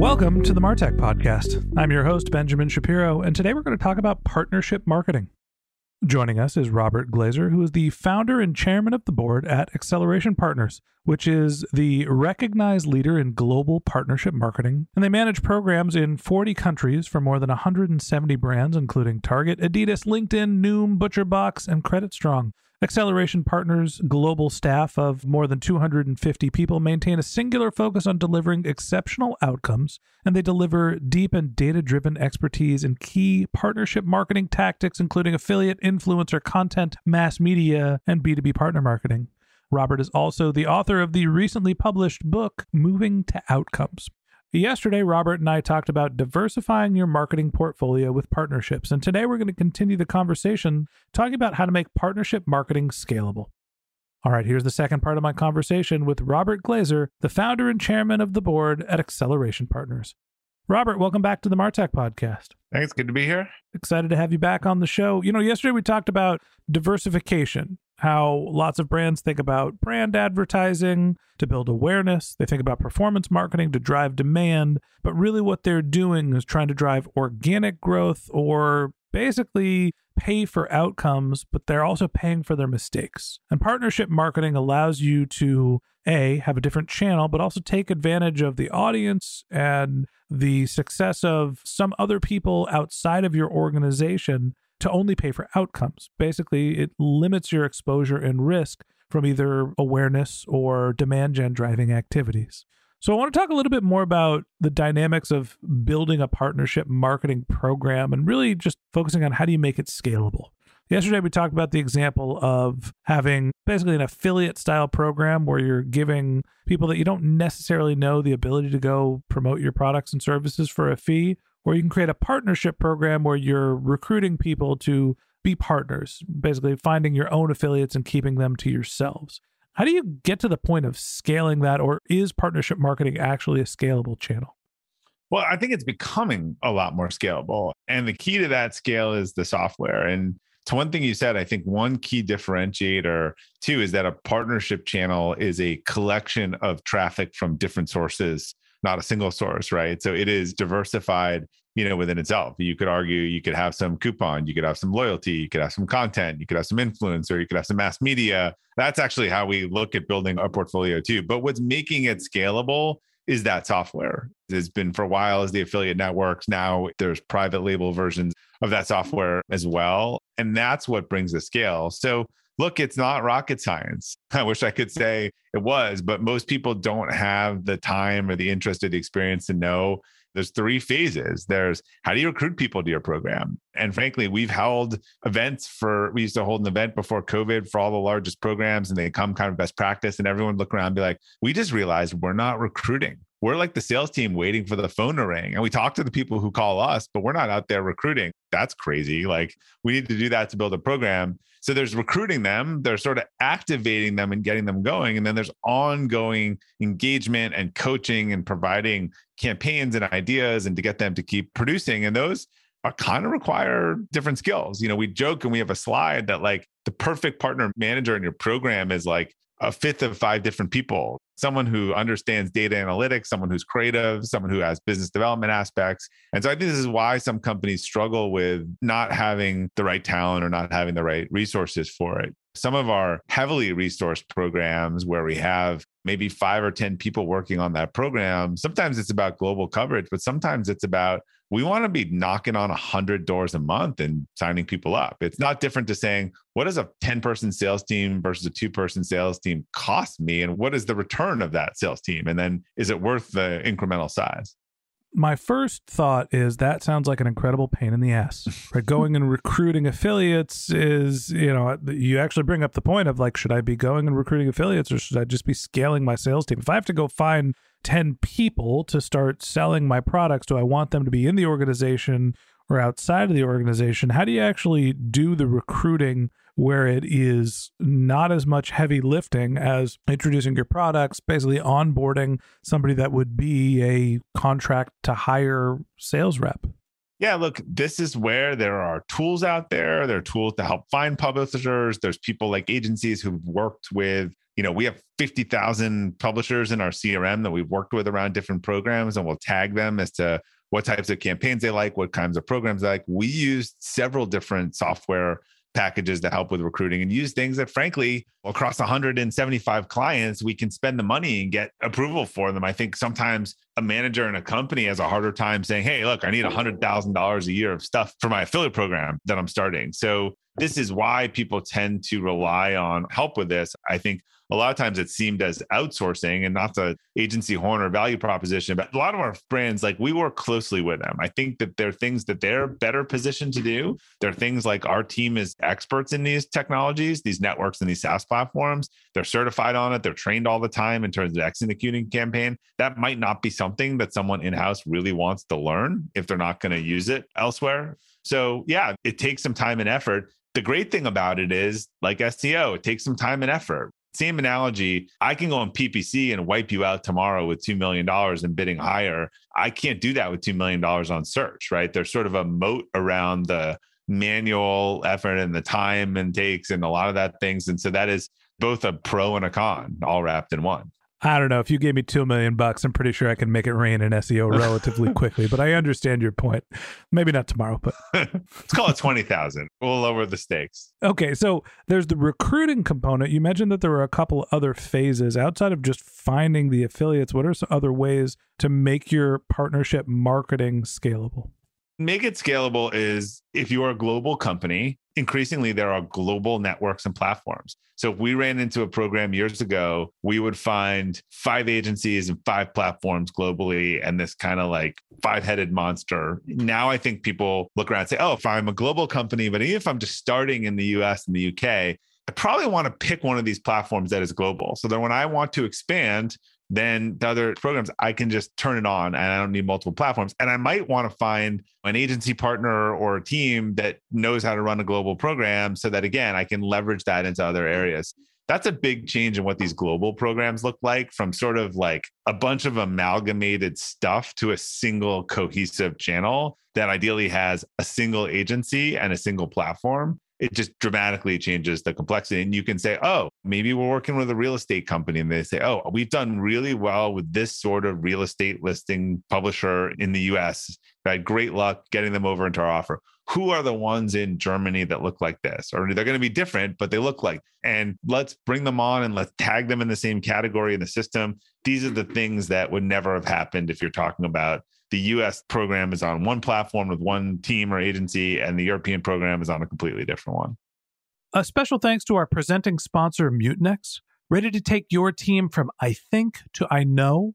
Welcome to the Martech Podcast. I'm your host, Benjamin Shapiro, and today we're going to talk about partnership marketing. Joining us is Robert Glazer, who is the founder and chairman of the board at Acceleration Partners, which is the recognized leader in global partnership marketing. And they manage programs in 40 countries for more than 170 brands, including Target, Adidas, LinkedIn, Noom, ButcherBox, and Credit Strong. Acceleration Partners' global staff of more than 250 people maintain a singular focus on delivering exceptional outcomes, and they deliver deep and data driven expertise in key partnership marketing tactics, including affiliate, influencer, content, mass media, and B2B partner marketing. Robert is also the author of the recently published book, Moving to Outcomes. Yesterday, Robert and I talked about diversifying your marketing portfolio with partnerships, and today we're going to continue the conversation talking about how to make partnership marketing scalable. All right, here's the second part of my conversation with Robert Glazer, the founder and chairman of the board at Acceleration Partners. Robert, welcome back to the Martech podcast. Thanks. Good to be here. Excited to have you back on the show. You know, yesterday we talked about diversification how lots of brands think about brand advertising to build awareness. They think about performance marketing to drive demand. But really, what they're doing is trying to drive organic growth or basically pay for outcomes, but they're also paying for their mistakes. And partnership marketing allows you to A, have a different channel, but also take advantage of the audience and the success of some other people outside of your organization to only pay for outcomes. Basically, it limits your exposure and risk from either awareness or demand gen driving activities. So, I want to talk a little bit more about the dynamics of building a partnership marketing program and really just focusing on how do you make it scalable. Yesterday, we talked about the example of having basically an affiliate style program where you're giving people that you don't necessarily know the ability to go promote your products and services for a fee or you can create a partnership program where you're recruiting people to be partners, basically finding your own affiliates and keeping them to yourselves. How do you get to the point of scaling that, or is partnership marketing actually a scalable channel? Well, I think it's becoming a lot more scalable. And the key to that scale is the software. And to one thing you said, I think one key differentiator too is that a partnership channel is a collection of traffic from different sources not a single source, right? So it is diversified, you know, within itself. You could argue you could have some coupon, you could have some loyalty, you could have some content, you could have some influencer, you could have some mass media. That's actually how we look at building a portfolio too. But what's making it scalable is that software. It's been for a while as the affiliate networks. Now there's private label versions of that software as well. And that's what brings the scale. So look, it's not rocket science. I wish I could say it was, but most people don't have the time or the interest or the experience to know there's three phases. There's how do you recruit people to your program? And frankly, we've held events for, we used to hold an event before COVID for all the largest programs and they come kind of best practice and everyone look around and be like, we just realized we're not recruiting we're like the sales team waiting for the phone to ring and we talk to the people who call us but we're not out there recruiting. That's crazy. Like we need to do that to build a program. So there's recruiting them they're sort of activating them and getting them going and then there's ongoing engagement and coaching and providing campaigns and ideas and to get them to keep producing and those are kind of require different skills. You know, we joke and we have a slide that like the perfect partner manager in your program is like a fifth of five different people someone who understands data analytics, someone who's creative, someone who has business development aspects. And so I think this is why some companies struggle with not having the right talent or not having the right resources for it. Some of our heavily resourced programs where we have maybe five or 10 people working on that program, sometimes it's about global coverage, but sometimes it's about we want to be knocking on 100 doors a month and signing people up. It's not different to saying, what does a 10 person sales team versus a two person sales team cost me? And what is the return of that sales team? And then is it worth the incremental size? My first thought is that sounds like an incredible pain in the ass. Right, going and recruiting affiliates is, you know, you actually bring up the point of like, should I be going and recruiting affiliates, or should I just be scaling my sales team? If I have to go find 10 people to start selling my products, do I want them to be in the organization or outside of the organization? How do you actually do the recruiting where it is not as much heavy lifting as introducing your products, basically onboarding somebody that would be a contract to hire sales rep? Yeah, look, this is where there are tools out there. There are tools to help find publishers. There's people like agencies who've worked with you know, we have 50,000 publishers in our CRM that we've worked with around different programs, and we'll tag them as to what types of campaigns they like, what kinds of programs they like. We use several different software packages to help with recruiting and use things that frankly across 175 clients we can spend the money and get approval for them i think sometimes a manager in a company has a harder time saying hey look i need $100000 a year of stuff for my affiliate program that i'm starting so this is why people tend to rely on help with this i think a lot of times it seemed as outsourcing and not the agency horn or value proposition. But a lot of our brands, like we work closely with them. I think that there are things that they're better positioned to do. There are things like our team is experts in these technologies, these networks, and these SaaS platforms. They're certified on it. They're trained all the time in terms of executing campaign. That might not be something that someone in house really wants to learn if they're not going to use it elsewhere. So, yeah, it takes some time and effort. The great thing about it is, like SEO, it takes some time and effort. Same analogy. I can go on PPC and wipe you out tomorrow with $2 million and bidding higher. I can't do that with $2 million on search, right? There's sort of a moat around the manual effort and the time and takes and a lot of that things. And so that is both a pro and a con all wrapped in one. I don't know. If you gave me two million bucks, I'm pretty sure I can make it rain in SEO relatively quickly. But I understand your point. Maybe not tomorrow, but let's call it twenty thousand. We'll lower the stakes. Okay, so there's the recruiting component. You mentioned that there were a couple other phases outside of just finding the affiliates. What are some other ways to make your partnership marketing scalable? Make it scalable is if you're a global company, increasingly there are global networks and platforms. So if we ran into a program years ago, we would find five agencies and five platforms globally and this kind of like five-headed monster. Now I think people look around and say, "Oh, if I'm a global company, but even if I'm just starting in the US and the UK, I probably want to pick one of these platforms that is global. So then when I want to expand, then the other programs I can just turn it on and I don't need multiple platforms. And I might want to find an agency partner or a team that knows how to run a global program so that again I can leverage that into other areas. That's a big change in what these global programs look like from sort of like a bunch of amalgamated stuff to a single cohesive channel that ideally has a single agency and a single platform it just dramatically changes the complexity. And you can say, oh, maybe we're working with a real estate company. And they say, oh, we've done really well with this sort of real estate listing publisher in the US. I had great luck getting them over into our offer. Who are the ones in Germany that look like this? Or they're going to be different, but they look like, and let's bring them on and let's tag them in the same category in the system. These are the things that would never have happened if you're talking about the US program is on one platform with one team or agency, and the European program is on a completely different one. A special thanks to our presenting sponsor, Mutinex. Ready to take your team from I think to I know?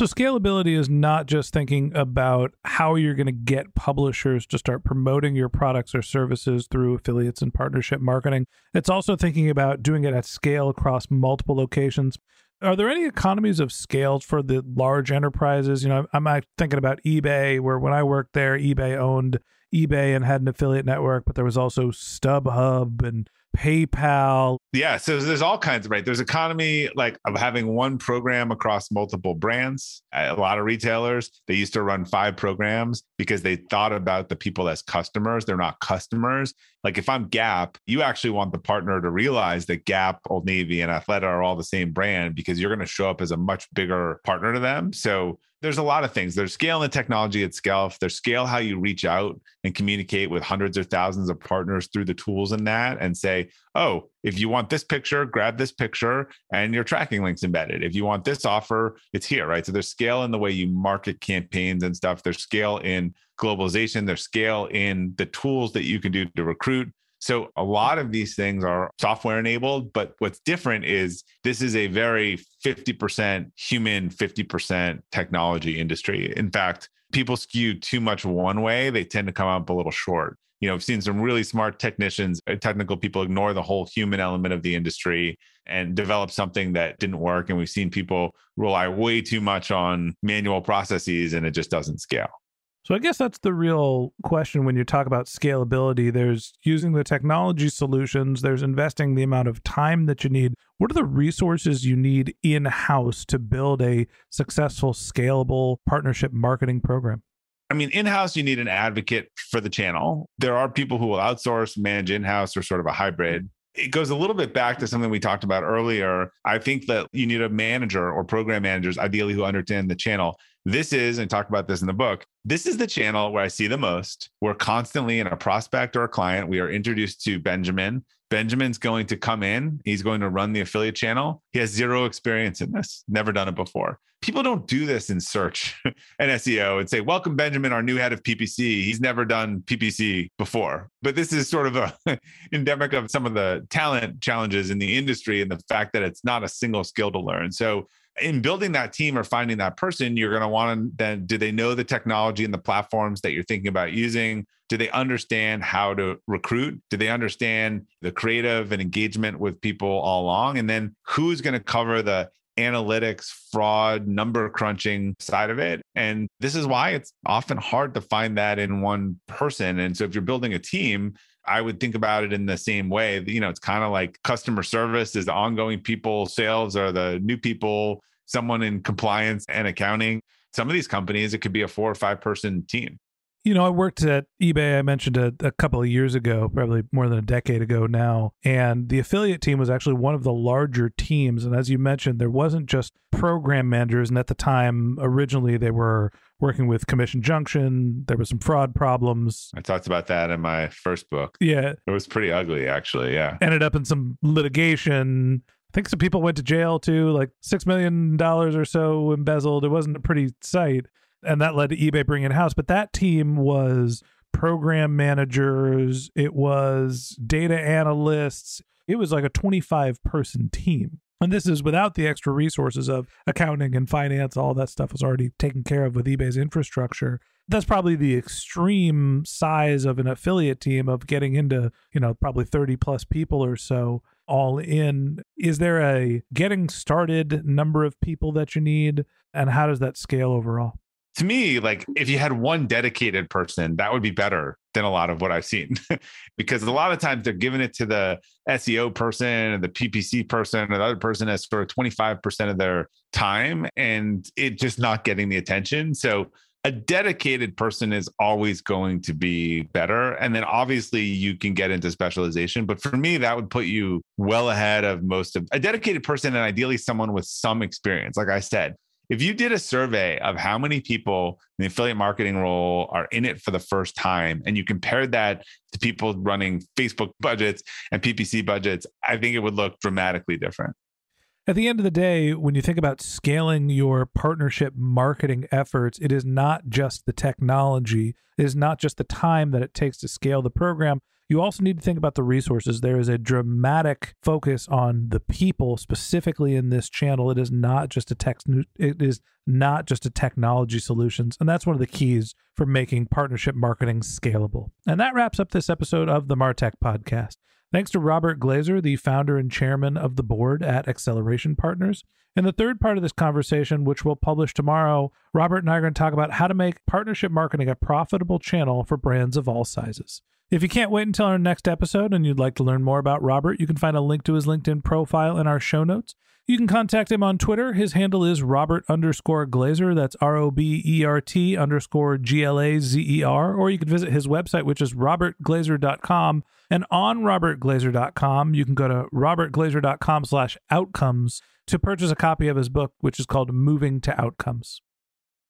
So, scalability is not just thinking about how you're going to get publishers to start promoting your products or services through affiliates and partnership marketing. It's also thinking about doing it at scale across multiple locations. Are there any economies of scale for the large enterprises? You know, I'm, thinking about eBay, where when I worked there, eBay owned eBay and had an affiliate network, but there was also StubHub and PayPal. Yeah, so there's all kinds of right. There's economy like of having one program across multiple brands. A lot of retailers they used to run five programs because they thought about the people as customers. They're not customers. Like if I'm Gap, you actually want the partner to realize that Gap, Old Navy, and Athleta are all the same brand because you're going to show up as a much bigger partner to them. So there's a lot of things. There's scale in the technology itself. There's scale how you reach out and communicate with hundreds or thousands of partners through the tools in that and say, oh, if you want this picture, grab this picture and your tracking links embedded. If you want this offer, it's here, right? So there's scale in the way you market campaigns and stuff. There's scale in globalization. There's scale in the tools that you can do to recruit. So a lot of these things are software enabled, but what's different is this is a very 50% human, 50% technology industry. In fact, people skew too much one way, they tend to come up a little short. You know, I've seen some really smart technicians, uh, technical people ignore the whole human element of the industry and develop something that didn't work. And we've seen people rely way too much on manual processes and it just doesn't scale. So I guess that's the real question when you talk about scalability. There's using the technology solutions, there's investing the amount of time that you need. What are the resources you need in house to build a successful, scalable partnership marketing program? I mean, in house, you need an advocate for the channel. There are people who will outsource, manage in house, or sort of a hybrid. Mm-hmm. It goes a little bit back to something we talked about earlier. I think that you need a manager or program managers, ideally, who understand the channel. This is, and talk about this in the book, this is the channel where I see the most. We're constantly in a prospect or a client. We are introduced to Benjamin. Benjamin's going to come in. He's going to run the affiliate channel. He has zero experience in this, never done it before. People don't do this in search and SEO and say, Welcome, Benjamin, our new head of PPC. He's never done PPC before. But this is sort of a endemic of some of the talent challenges in the industry and the fact that it's not a single skill to learn. So in building that team or finding that person, you're going to want to then do they know the technology and the platforms that you're thinking about using? Do they understand how to recruit? Do they understand the creative and engagement with people all along? And then who's going to cover the analytics, fraud, number crunching side of it. And this is why it's often hard to find that in one person. And so if you're building a team, I would think about it in the same way. You know, it's kind of like customer service is the ongoing people, sales are the new people, someone in compliance and accounting. Some of these companies, it could be a four or five person team. You know, I worked at eBay, I mentioned a, a, couple of years ago, probably more than a decade ago now. And the affiliate team was actually one of the larger teams. And as you mentioned, there wasn't just program managers. And at the time, originally, they were working with Commission Junction. There was some fraud problems. I talked about that in my first book. Yeah. It was pretty ugly, actually. Yeah. Ended up in some litigation. I think some people went to jail too, like $6 million or so embezzled. It wasn't a pretty sight and that led to eBay bringing in house. But that team was program managers, it was data analysts, it was like a 25 person team. And this is without the extra resources of accounting and finance. All that stuff was already taken care of with eBay's infrastructure. that's probably the extreme size of an affiliate team of getting into, you know, probably 30 plus people or so all in. Is there a getting started number of people that you need? And how does that scale overall? To me, like if you had one dedicated person, that would be better than a lot of what I've seen. because a lot of times they're giving it to the SEO person and the PPC person, or the other person has sort of 25% of their time and it just not getting the attention. So a dedicated person is always going to be better. And then obviously you can get into specialization. But for me, that would put you well ahead of most of a dedicated person and ideally someone with some experience. Like I said, if you did a survey of how many people in the affiliate marketing role are in it for the first time and you compared that to people running Facebook budgets and PPC budgets, I think it would look dramatically different. At the end of the day, when you think about scaling your partnership marketing efforts, it is not just the technology, it is not just the time that it takes to scale the program. You also need to think about the resources. There is a dramatic focus on the people specifically in this channel. It is not just a text it is not just a technology solutions. And that's one of the keys for making partnership marketing scalable. And that wraps up this episode of the Martech podcast. Thanks to Robert Glazer, the founder and chairman of the board at Acceleration Partners. In the third part of this conversation, which we'll publish tomorrow, Robert and I are going to talk about how to make partnership marketing a profitable channel for brands of all sizes. If you can't wait until our next episode and you'd like to learn more about Robert, you can find a link to his LinkedIn profile in our show notes. You can contact him on Twitter. His handle is Robert underscore Glazer. That's R O B E R T underscore G L A Z E R. Or you can visit his website, which is robertglazer.com. And on robertglazer.com, you can go to robertglazer.com slash outcomes to purchase a copy of his book, which is called Moving to Outcomes.